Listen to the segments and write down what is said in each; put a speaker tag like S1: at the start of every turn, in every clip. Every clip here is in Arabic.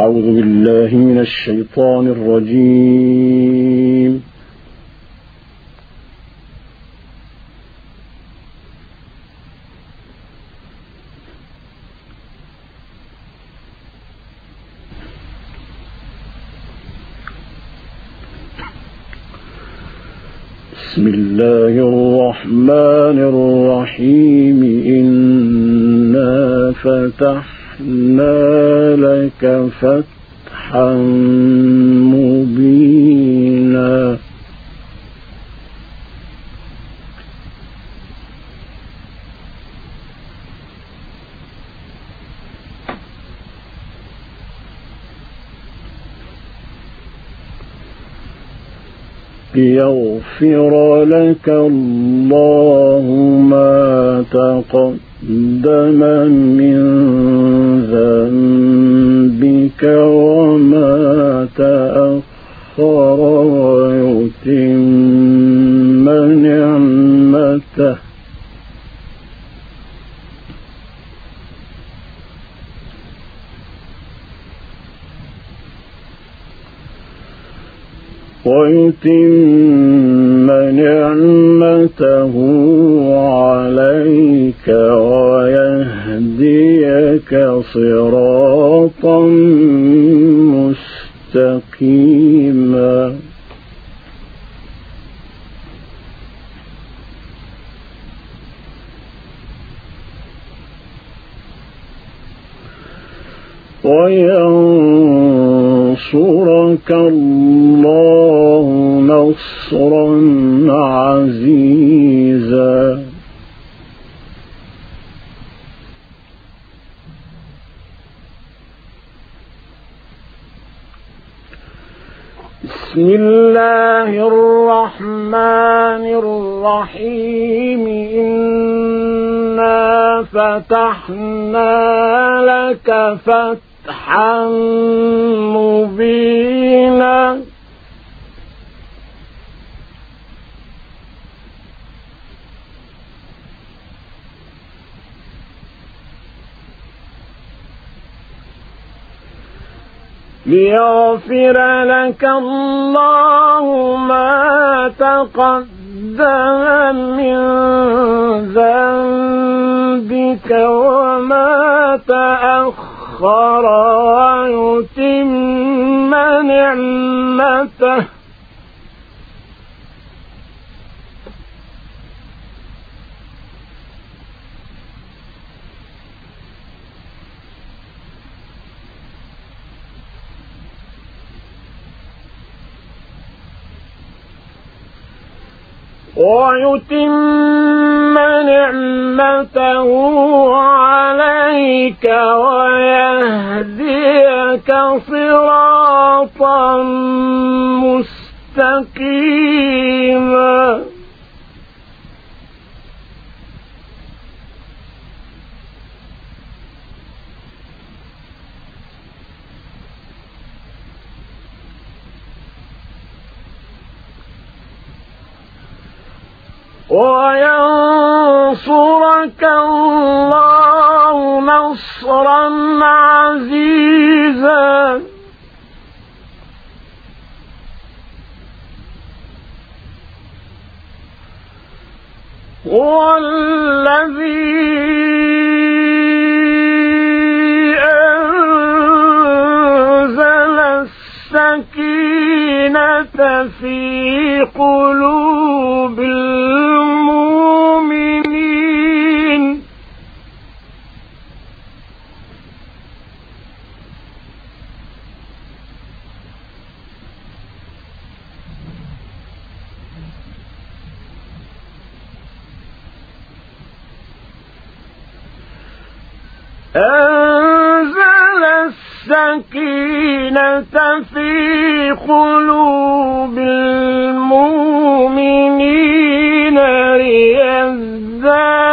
S1: أعوذ بالله من الشيطان الرجيم. بسم الله الرحمن الرحيم. إنا فتحنا لك فتحا مبينا. ليغفر لك الله ما تقدم. من ذنبك وما تأخر ويتم نعمته. ويتم نعمته عليك صراطا مستقيما. وينصرك الله نصرا عزيزا. بسم الله الرحمن الرحيم. إنا فتحنا لك فتحا مبينا. ليغفر لك الله ما تقدم من ذنبك وما تأخر ويتم نعمته. ويتم نعمته عليك ويهديك صراطا مستقيما. وينصرك الله نصرا عزيزا. هو في قلوب المؤمنين السكينة في قلوب المؤمنين ليزدادوا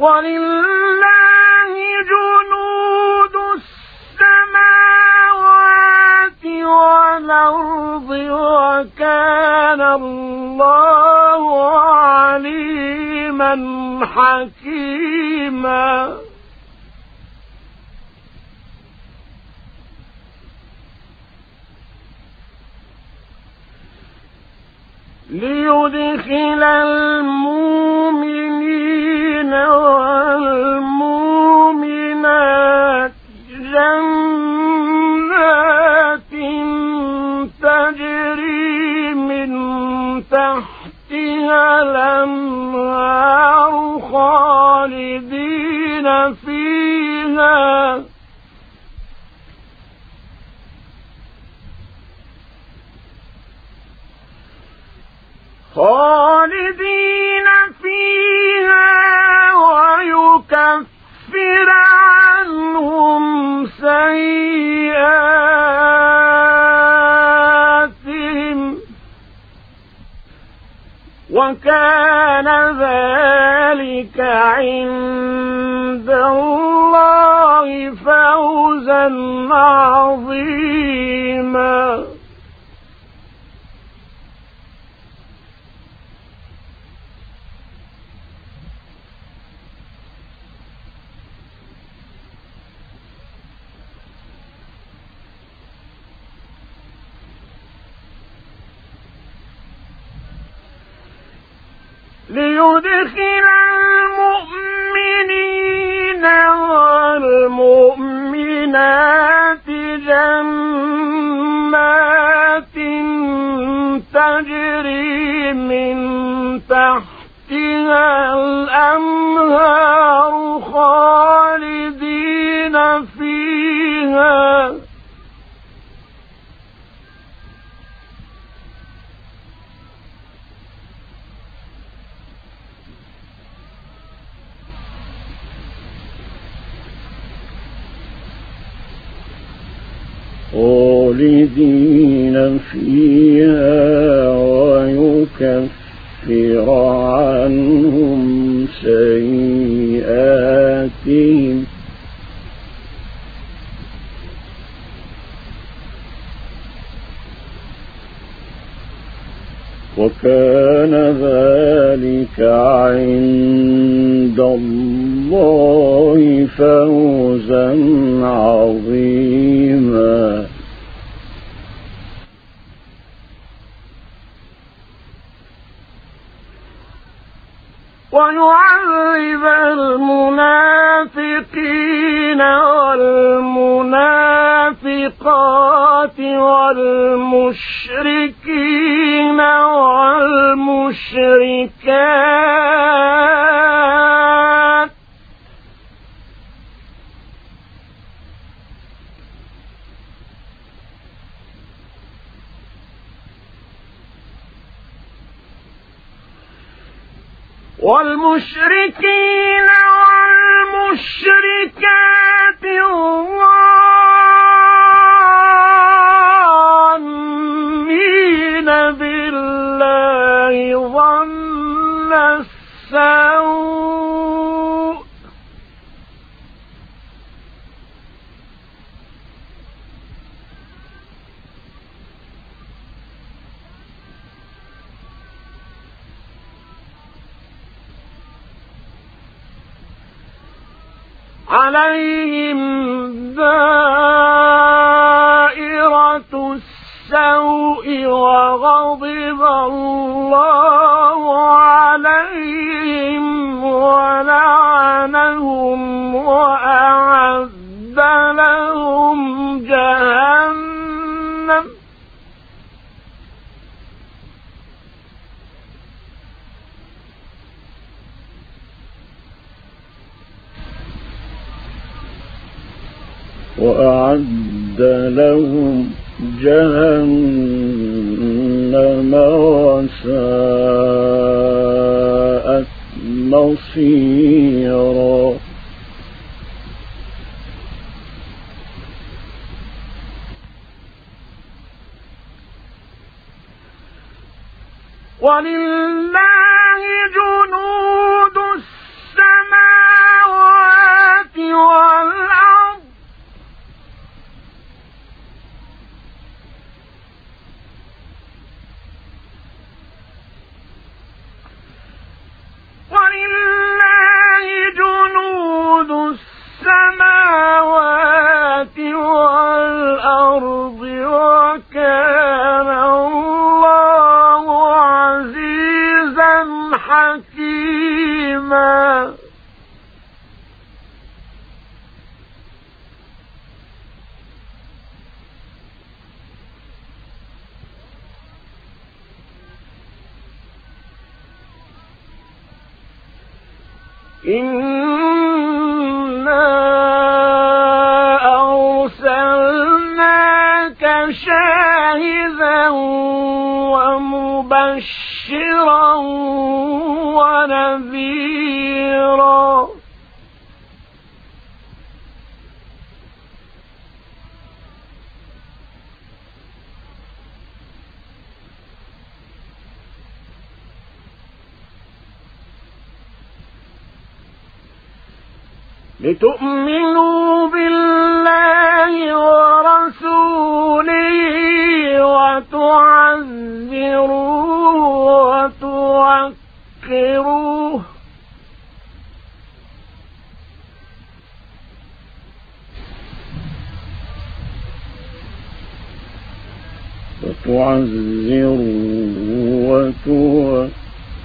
S1: ولله جنود السماوات والأرض وكان الله عليما حكيما. ليدخل وكان ذلك عند الله فوزا عظيما. ليدخل المؤمنين والمؤمنات جنات تجري من تحتها الأنهار خالدين فيها
S2: ويكفر عنهم سيئاتهم. وكان ذلك عند الله فوزا عظيما.
S1: ويعذب المنافقين والمنافقات والمشركين والمشركات. والمشركين والمشركات الظانين عليهم دائرة السوء وغضب الله وأعد لهم جهنم
S2: وساءت مصيرا.
S1: ولله والأرض وكان الله عزيزا حكيما. إنا شاهدا ومبشرا ونذيرا. لتؤمنوا بالله وتوقروه
S2: وتعزروه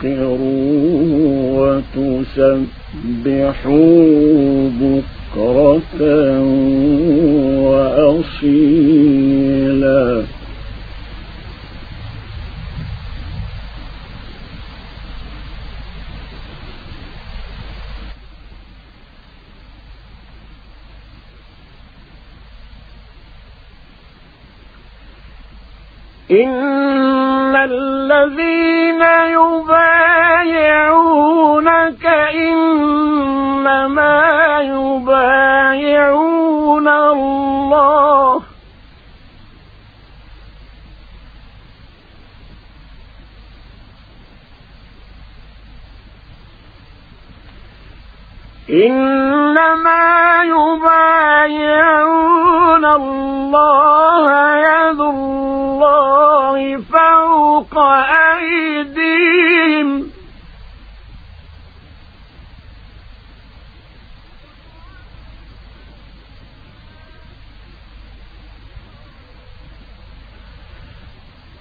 S2: وتوقروه وتسبحوه بكرة وأصيلا.
S1: إن الذين يبايعونك إنما يبايعون الله إنما يبايعون الله يد الله فوق أيديهم.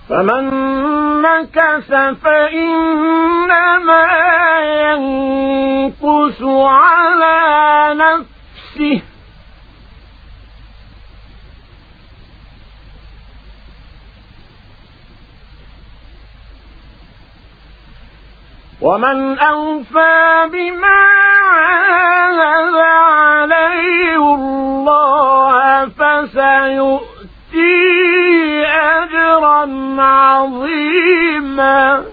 S1: فمن نكث فإنما على ومن أوفى بما عاهد عليه الله فسيؤتيه أجرا عظيما.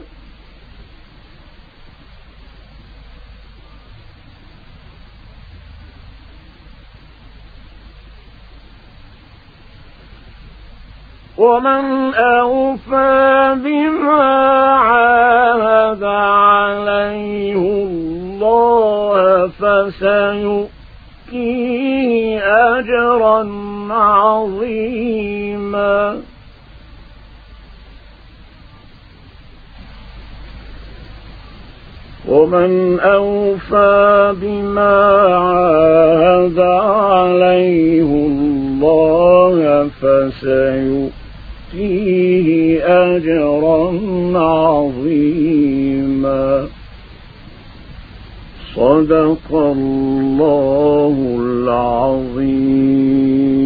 S1: ومن أوفى بما عاهد عليه الله فسيؤتيه أجرا عظيما.
S2: ومن أوفى بما عاهد عليه الله فسيؤتيه أجرا عظيما. صدق الله العظيم.